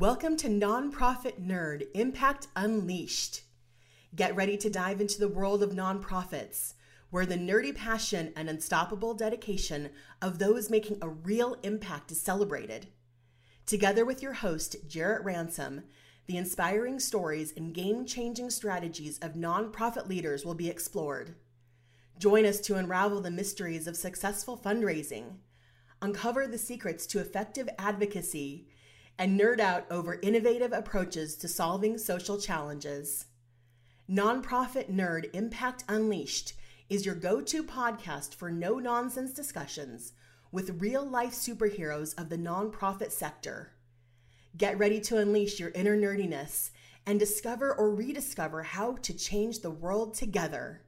Welcome to Nonprofit Nerd Impact Unleashed. Get ready to dive into the world of nonprofits, where the nerdy passion and unstoppable dedication of those making a real impact is celebrated. Together with your host, Jarrett Ransom, the inspiring stories and game changing strategies of nonprofit leaders will be explored. Join us to unravel the mysteries of successful fundraising, uncover the secrets to effective advocacy, and nerd out over innovative approaches to solving social challenges. Nonprofit Nerd Impact Unleashed is your go to podcast for no nonsense discussions with real life superheroes of the nonprofit sector. Get ready to unleash your inner nerdiness and discover or rediscover how to change the world together.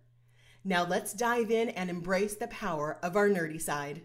Now let's dive in and embrace the power of our nerdy side.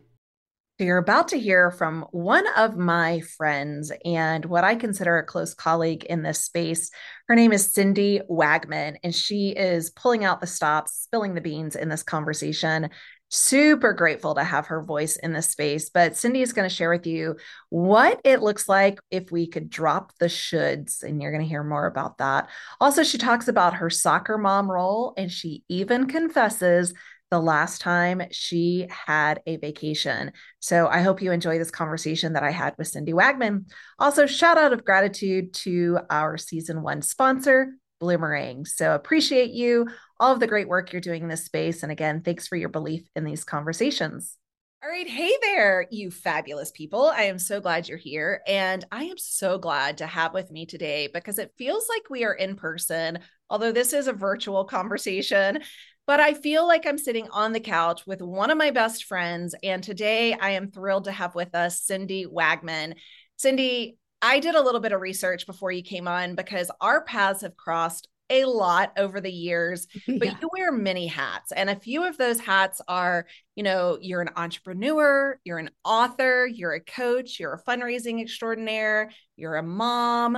You're about to hear from one of my friends and what I consider a close colleague in this space. Her name is Cindy Wagman, and she is pulling out the stops, spilling the beans in this conversation. Super grateful to have her voice in this space. But Cindy is going to share with you what it looks like if we could drop the shoulds, and you're going to hear more about that. Also, she talks about her soccer mom role, and she even confesses the last time she had a vacation. So I hope you enjoy this conversation that I had with Cindy Wagman. Also, shout out of gratitude to our season one sponsor, Bloomerang. So appreciate you, all of the great work you're doing in this space. And again, thanks for your belief in these conversations. All right. Hey there, you fabulous people. I am so glad you're here. And I am so glad to have with me today because it feels like we are in person, although this is a virtual conversation. But I feel like I'm sitting on the couch with one of my best friends. And today I am thrilled to have with us Cindy Wagman. Cindy, I did a little bit of research before you came on because our paths have crossed a lot over the years, but yeah. you wear many hats. And a few of those hats are, you know, you're an entrepreneur, you're an author, you're a coach, you're a fundraising extraordinaire, you're a mom.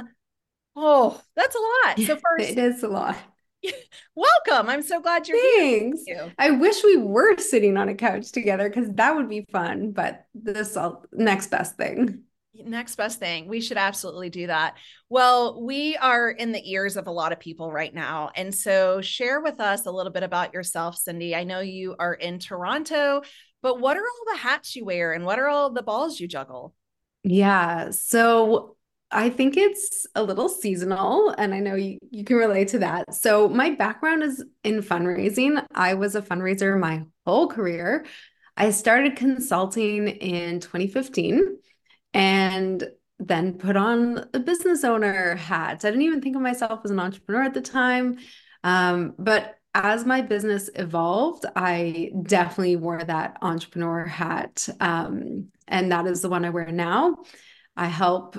Oh, that's a lot. So first, it is a lot. Welcome. I'm so glad you're Thanks. here. Thanks. I wish we were sitting on a couch together because that would be fun, but this all next best thing. Next best thing. We should absolutely do that. Well, we are in the ears of a lot of people right now. And so share with us a little bit about yourself, Cindy. I know you are in Toronto, but what are all the hats you wear and what are all the balls you juggle? Yeah. So I think it's a little seasonal, and I know you, you can relate to that. So, my background is in fundraising. I was a fundraiser my whole career. I started consulting in 2015 and then put on a business owner hat. I didn't even think of myself as an entrepreneur at the time. Um, but as my business evolved, I definitely wore that entrepreneur hat. Um, and that is the one I wear now. I help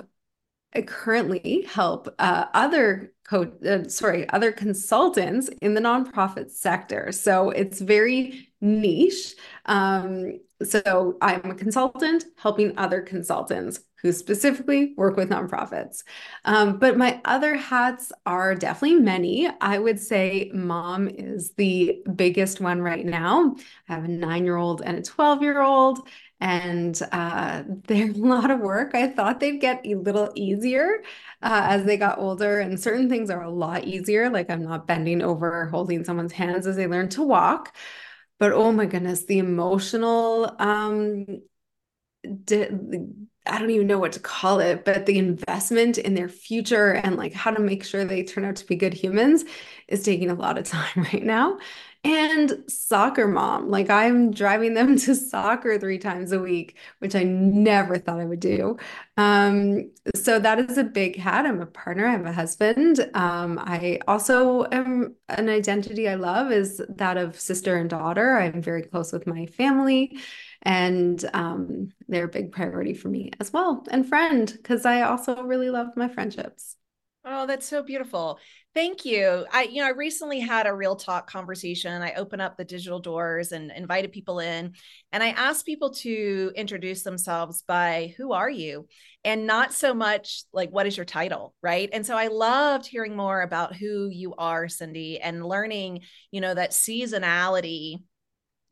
currently help uh, other co- uh, sorry other consultants in the nonprofit sector. So it's very niche. Um, so I'm a consultant helping other consultants who specifically work with nonprofits. Um, but my other hats are definitely many. I would say mom is the biggest one right now. I have a nine year old and a 12 year old and uh, they're a lot of work. I thought they'd get a little easier uh, as they got older, and certain things are a lot easier. Like I'm not bending over, holding someone's hands as they learn to walk. But oh my goodness, the emotional, um, I don't even know what to call it, but the investment in their future and like how to make sure they turn out to be good humans is taking a lot of time right now and soccer mom. Like I'm driving them to soccer three times a week, which I never thought I would do. Um, so that is a big hat. I'm a partner, I have a husband. Um, I also am an identity I love is that of sister and daughter. I'm very close with my family. And um, they're a big priority for me as well, and friend, because I also really love my friendships. Oh, that's so beautiful. Thank you. I, you know, I recently had a real talk conversation. I opened up the digital doors and invited people in, and I asked people to introduce themselves by who are you, and not so much like what is your title, right? And so I loved hearing more about who you are, Cindy, and learning, you know, that seasonality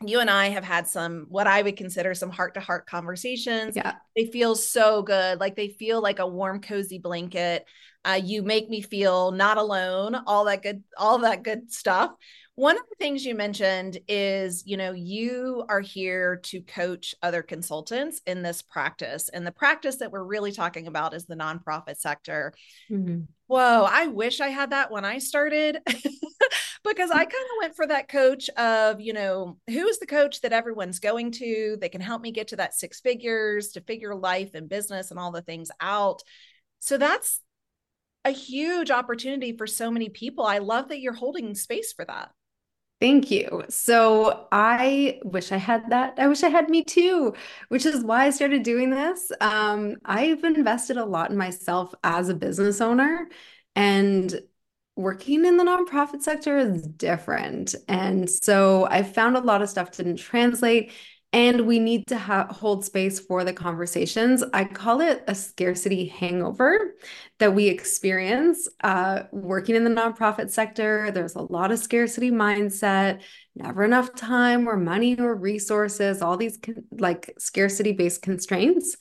you and I have had some what I would consider some heart to heart conversations. Yeah. They feel so good. Like they feel like a warm, cozy blanket. Uh, you make me feel not alone, all that good, all that good stuff. One of the things you mentioned is, you know, you are here to coach other consultants in this practice. And the practice that we're really talking about is the nonprofit sector. Mm-hmm. Whoa, I wish I had that when I started because I kind of went for that coach of, you know, who is the coach that everyone's going to They can help me get to that six figures, to figure life and business and all the things out. So that's a huge opportunity for so many people. I love that you're holding space for that. Thank you. So I wish I had that. I wish I had me too, which is why I started doing this. Um, I've invested a lot in myself as a business owner, and working in the nonprofit sector is different. And so I found a lot of stuff didn't translate and we need to ha- hold space for the conversations. I call it a scarcity hangover that we experience uh, working in the nonprofit sector. There's a lot of scarcity mindset, never enough time or money or resources, all these con- like scarcity based constraints.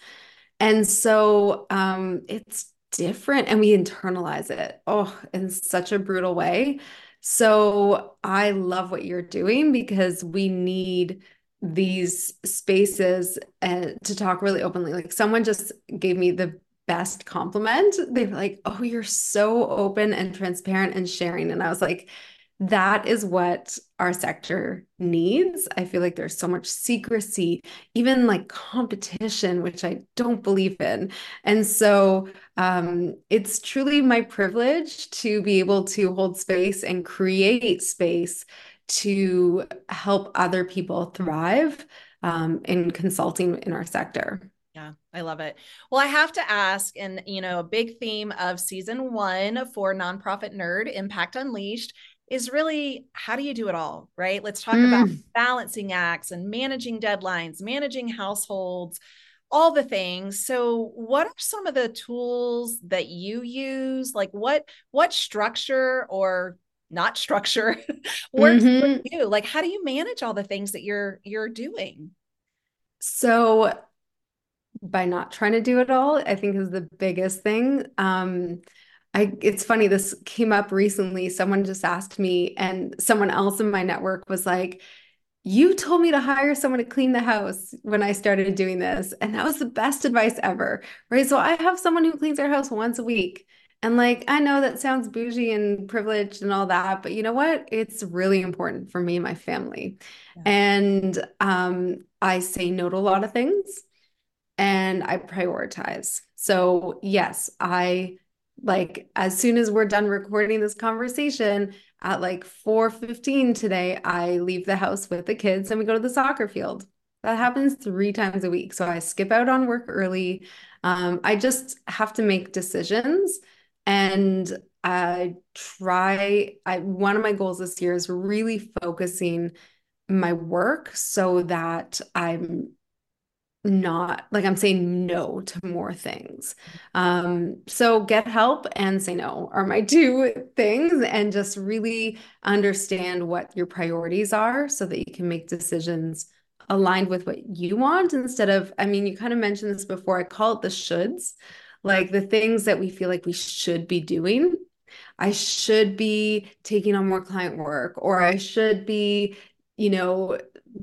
And so um, it's different and we internalize it, oh, in such a brutal way. So I love what you're doing because we need these spaces uh, to talk really openly. Like someone just gave me the best compliment. They were like, "Oh, you're so open and transparent and sharing." And I was like, that is what our sector needs. I feel like there's so much secrecy, even like competition, which I don't believe in. And so um, it's truly my privilege to be able to hold space and create space to help other people thrive um, in consulting in our sector. Yeah, I love it. Well, I have to ask, and you know, a big theme of season one for Nonprofit Nerd Impact Unleashed is really how do you do it all, right? Let's talk mm. about balancing acts and managing deadlines, managing households, all the things. So, what are some of the tools that you use? Like what what structure or not structure works mm-hmm. for you like how do you manage all the things that you're you're doing so by not trying to do it all i think is the biggest thing um I it's funny this came up recently someone just asked me and someone else in my network was like you told me to hire someone to clean the house when I started doing this and that was the best advice ever right so I have someone who cleans our house once a week and like, I know that sounds bougie and privileged and all that, but you know what? It's really important for me and my family. Yeah. And um, I say no to a lot of things and I prioritize. So, yes, I like as soon as we're done recording this conversation at like 4:15 today, I leave the house with the kids and we go to the soccer field. That happens three times a week. So I skip out on work early. Um, I just have to make decisions and I try I one of my goals this year is really focusing my work so that I'm not like I'm saying no to more things. Um, so get help and say no are my two things, and just really understand what your priorities are so that you can make decisions aligned with what you want instead of, I mean, you kind of mentioned this before, I call it the shoulds like the things that we feel like we should be doing. I should be taking on more client work, or I should be, you know,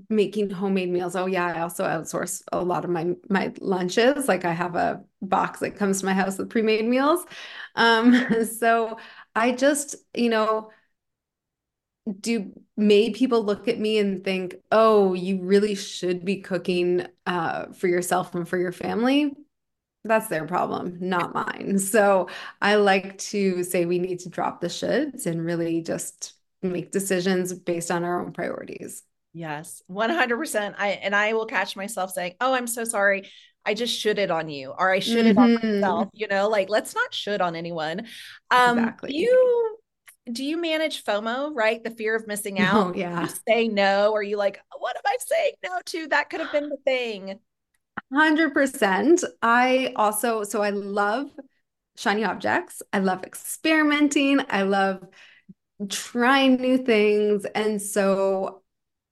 making homemade meals. Oh yeah, I also outsource a lot of my my lunches. Like I have a box that comes to my house with pre-made meals. Um, so I just, you know, do made people look at me and think, oh, you really should be cooking uh, for yourself and for your family that's their problem, not mine. So I like to say we need to drop the shoulds and really just make decisions based on our own priorities. Yes, 100%. I and I will catch myself saying, "Oh, I'm so sorry. I just should it on you or I should mm-hmm. it on myself." You know, like let's not should on anyone. Um exactly. you do you manage FOMO, right? The fear of missing out? Oh, yeah. You say no or you like, "What am I saying no to? That could have been the thing." 100%. I also, so I love shiny objects. I love experimenting. I love trying new things. And so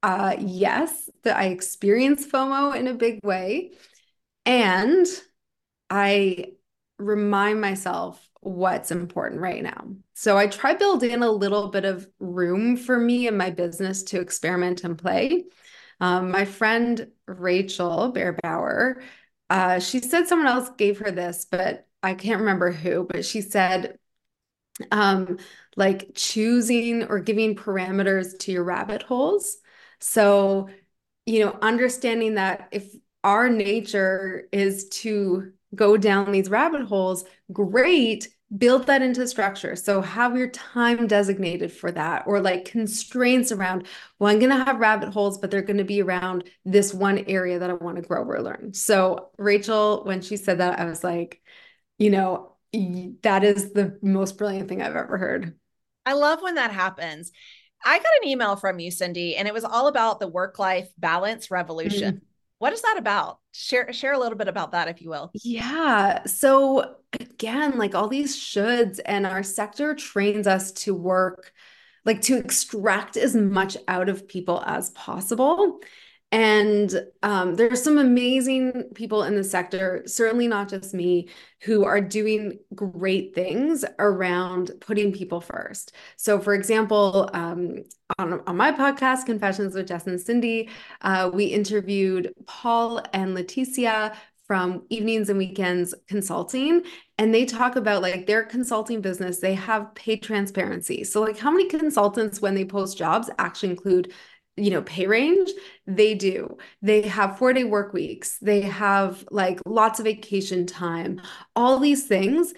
uh, yes, that I experience FOMO in a big way. And I remind myself what's important right now. So I try build in a little bit of room for me and my business to experiment and play. Um, my friend Rachel Bearbauer, uh, she said someone else gave her this, but I can't remember who, but she said, um, like choosing or giving parameters to your rabbit holes. So, you know, understanding that if our nature is to go down these rabbit holes, great, build that into structure. So have your time designated for that or like constraints around, well, I'm going to have rabbit holes, but they're going to be around this one area that I want to grow or learn. So Rachel, when she said that, I was like, you know, that is the most brilliant thing I've ever heard. I love when that happens. I got an email from you, Cindy, and it was all about the work life balance revolution. Mm-hmm. What is that about? Share share a little bit about that if you will. Yeah. So again, like all these shoulds and our sector trains us to work like to extract as much out of people as possible. And um, there's some amazing people in the sector, certainly not just me, who are doing great things around putting people first. So, for example, um, on, on my podcast, Confessions with Jess and Cindy, uh, we interviewed Paul and Leticia from evenings and weekends consulting and they talk about like their consulting business they have pay transparency so like how many consultants when they post jobs actually include you know pay range they do. They have four day work weeks. They have like lots of vacation time. All these things.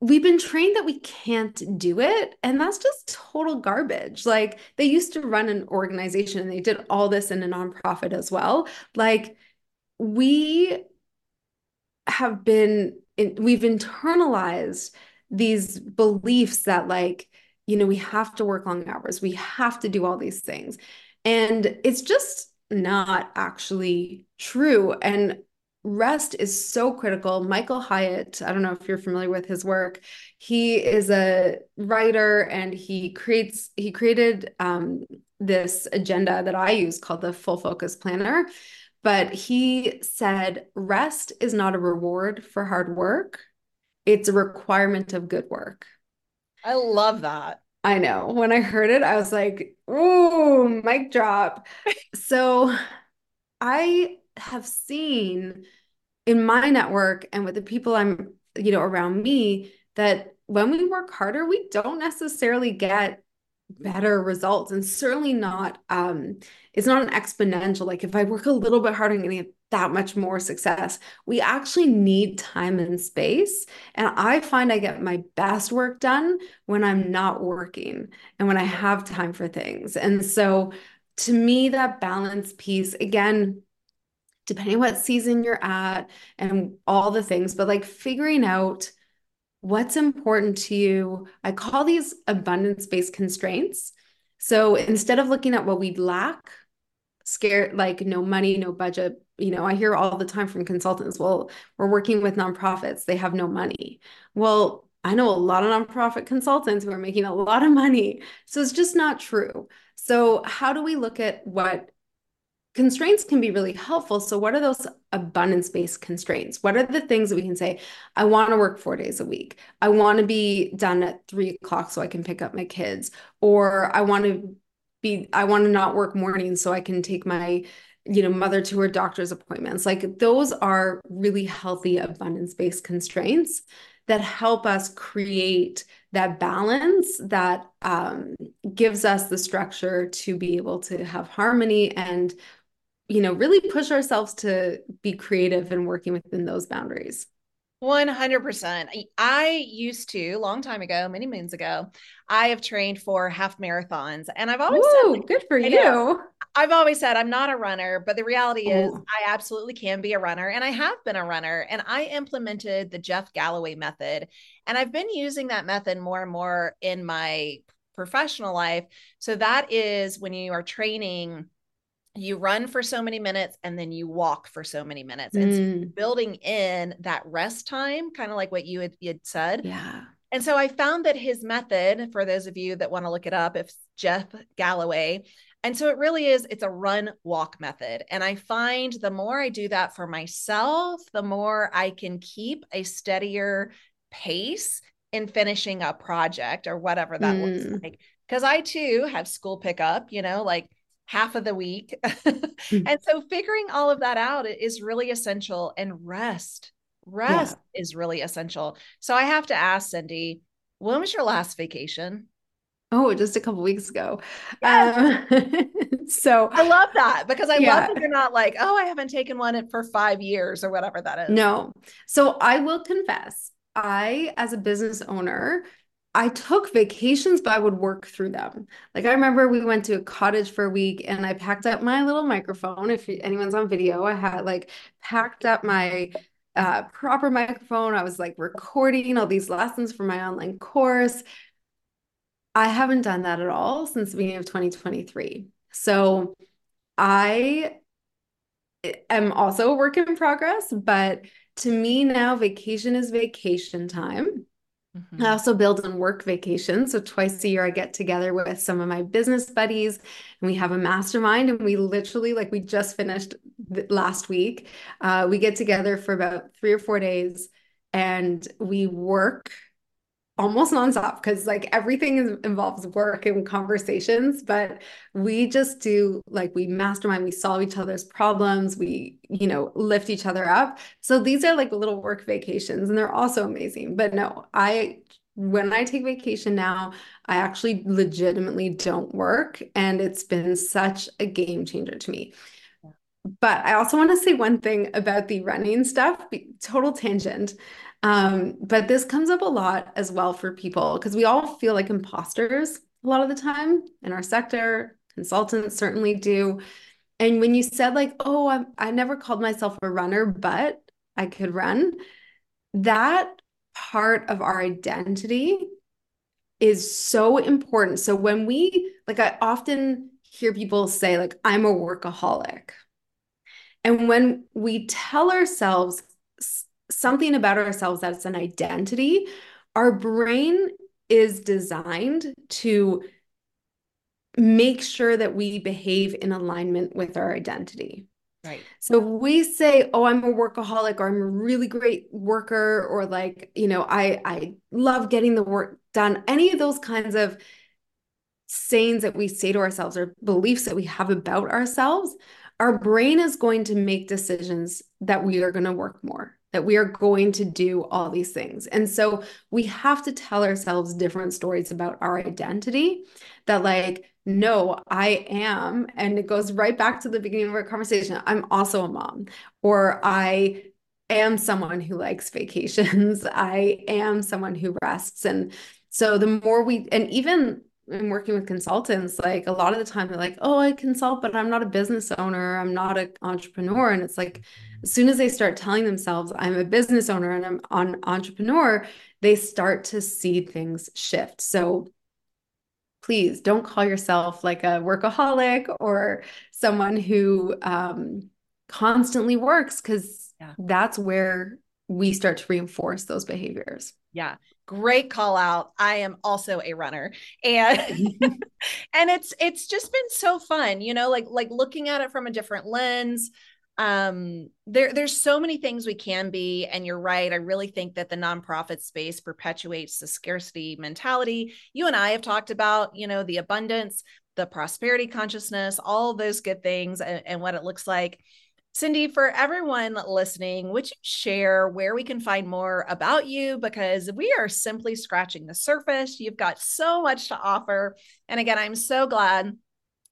We've been trained that we can't do it and that's just total garbage. Like they used to run an organization and they did all this in a nonprofit as well. Like we have been we've internalized these beliefs that like you know we have to work long hours. We have to do all these things and it's just not actually true. And rest is so critical. Michael Hyatt, I don't know if you're familiar with his work. He is a writer and he creates, he created um, this agenda that I use called the Full Focus Planner. But he said, rest is not a reward for hard work, it's a requirement of good work. I love that. I know. When I heard it, I was like, ooh, mic drop. so I have seen in my network and with the people I'm, you know, around me that when we work harder, we don't necessarily get better results and certainly not um it's not an exponential like if i work a little bit harder i'm to get that much more success we actually need time and space and i find i get my best work done when i'm not working and when i have time for things and so to me that balance piece again depending what season you're at and all the things but like figuring out what's important to you. I call these abundance based constraints. So instead of looking at what we lack, scared like no money, no budget, you know, I hear all the time from consultants, well, we're working with nonprofits, they have no money. Well, I know a lot of nonprofit consultants who are making a lot of money. So it's just not true. So, how do we look at what constraints can be really helpful. So, what are those abundance based constraints? What are the things that we can say? I want to work four days a week. I want to be done at three o'clock so I can pick up my kids. Or I want to be, I want to not work mornings so I can take my you know mother to her doctor's appointments like those are really healthy abundance based constraints that help us create that balance that um, gives us the structure to be able to have harmony and you know, really push ourselves to be creative and working within those boundaries. 100%. I used to, long time ago, many moons ago, I have trained for half marathons. And I've always Ooh, said, good for you. I've always said I'm not a runner, but the reality is oh. I absolutely can be a runner. And I have been a runner. And I implemented the Jeff Galloway method. And I've been using that method more and more in my professional life. So that is when you are training you run for so many minutes and then you walk for so many minutes and so mm. building in that rest time kind of like what you had, you had said yeah And so I found that his method, for those of you that want to look it up, if Jeff Galloway, and so it really is, it's a run walk method. And I find the more I do that for myself, the more I can keep a steadier pace in finishing a project or whatever that mm. looks like. Because I too have school pickup, you know, like half of the week. mm. And so figuring all of that out is really essential and rest. Rest yeah. is really essential. So I have to ask Cindy, when was your last vacation? Oh, just a couple weeks ago. Yes. Um, so I love that because I yeah. love that you're not like, oh, I haven't taken one for five years or whatever that is. No. So I will confess, I, as a business owner, I took vacations, but I would work through them. Like I remember we went to a cottage for a week and I packed up my little microphone. If anyone's on video, I had like packed up my uh, proper microphone. I was like recording all these lessons for my online course. I haven't done that at all since the beginning of 2023. So I am also a work in progress, but to me now, vacation is vacation time. Mm-hmm. I also build and work vacations. So twice a year, I get together with some of my business buddies and we have a mastermind. And we literally, like, we just finished last week. Uh, we get together for about three or four days and we work almost nonstop because like everything is, involves work and conversations but we just do like we mastermind we solve each other's problems we you know lift each other up. So these are like little work vacations and they're also amazing but no i when i take vacation now i actually legitimately don't work and it's been such a game changer to me. But I also want to say one thing about the running stuff, total tangent. Um, but this comes up a lot as well for people because we all feel like imposters a lot of the time in our sector. Consultants certainly do. And when you said, like, oh, I, I never called myself a runner, but I could run, that part of our identity is so important. So when we, like, I often hear people say, like, I'm a workaholic. And when we tell ourselves something about ourselves that's an identity, our brain is designed to make sure that we behave in alignment with our identity. Right. So if we say, "Oh, I'm a workaholic," or "I'm a really great worker," or like, you know, I I love getting the work done. Any of those kinds of sayings that we say to ourselves or beliefs that we have about ourselves, our brain is going to make decisions that we are going to work more that we are going to do all these things. And so we have to tell ourselves different stories about our identity that, like, no, I am. And it goes right back to the beginning of our conversation. I'm also a mom, or I am someone who likes vacations. I am someone who rests. And so the more we, and even in working with consultants, like a lot of the time they're like, oh, I consult, but I'm not a business owner. I'm not an entrepreneur. And it's like, as soon as they start telling themselves, I'm a business owner and I'm an entrepreneur, they start to see things shift. So please don't call yourself like a workaholic or someone who um, constantly works because yeah. that's where we start to reinforce those behaviors. Yeah great call out. I am also a runner. And and it's it's just been so fun you know like like looking at it from a different lens. Um there there's so many things we can be and you're right. I really think that the nonprofit space perpetuates the scarcity mentality. You and i have talked about you know the abundance the prosperity consciousness all those good things and, and what it looks like Cindy, for everyone listening, would you share where we can find more about you? Because we are simply scratching the surface. You've got so much to offer. And again, I'm so glad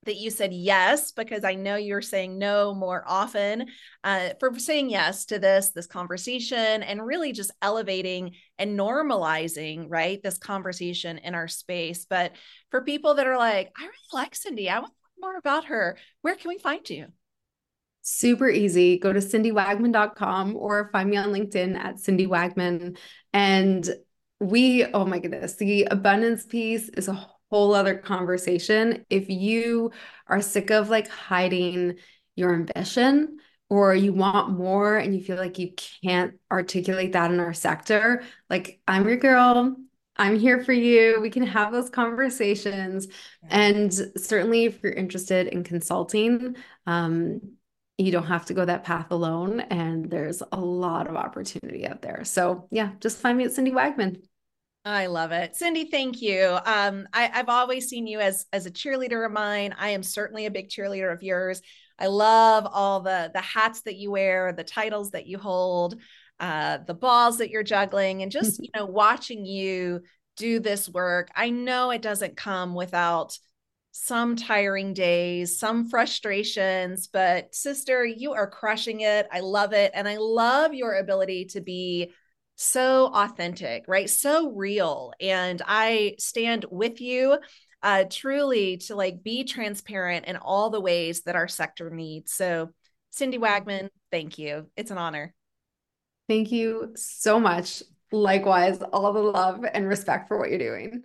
that you said yes because i know you're saying no more often uh, for saying yes to this this conversation and really just elevating and normalizing right this conversation in our space but for people that are like i really like cindy i want more about her where can we find you super easy. Go to cindywagman.com or find me on LinkedIn at Cindy Wagman. And we, oh my goodness, the abundance piece is a whole other conversation. If you are sick of like hiding your ambition, or you want more and you feel like you can't articulate that in our sector, like I'm your girl. I'm here for you. We can have those conversations. And certainly, if you're interested in consulting, um, you don't have to go that path alone. And there's a lot of opportunity out there. So, yeah, just find me at Cindy Wagman. I love it. Cindy, thank you. Um, I, have always seen you as, as a cheerleader of mine. I am certainly a big cheerleader of yours. I love all the, the hats that you wear, the titles that you hold, uh, the balls that you're juggling, and just, you know, watching you do this work. I know it doesn't come without some tiring days, some frustrations, but sister, you are crushing it. I love it. And I love your ability to be so authentic, right? So real. And I stand with you uh, truly to like be transparent in all the ways that our sector needs. So, Cindy Wagman, thank you. It's an honor. Thank you so much. Likewise, all the love and respect for what you're doing.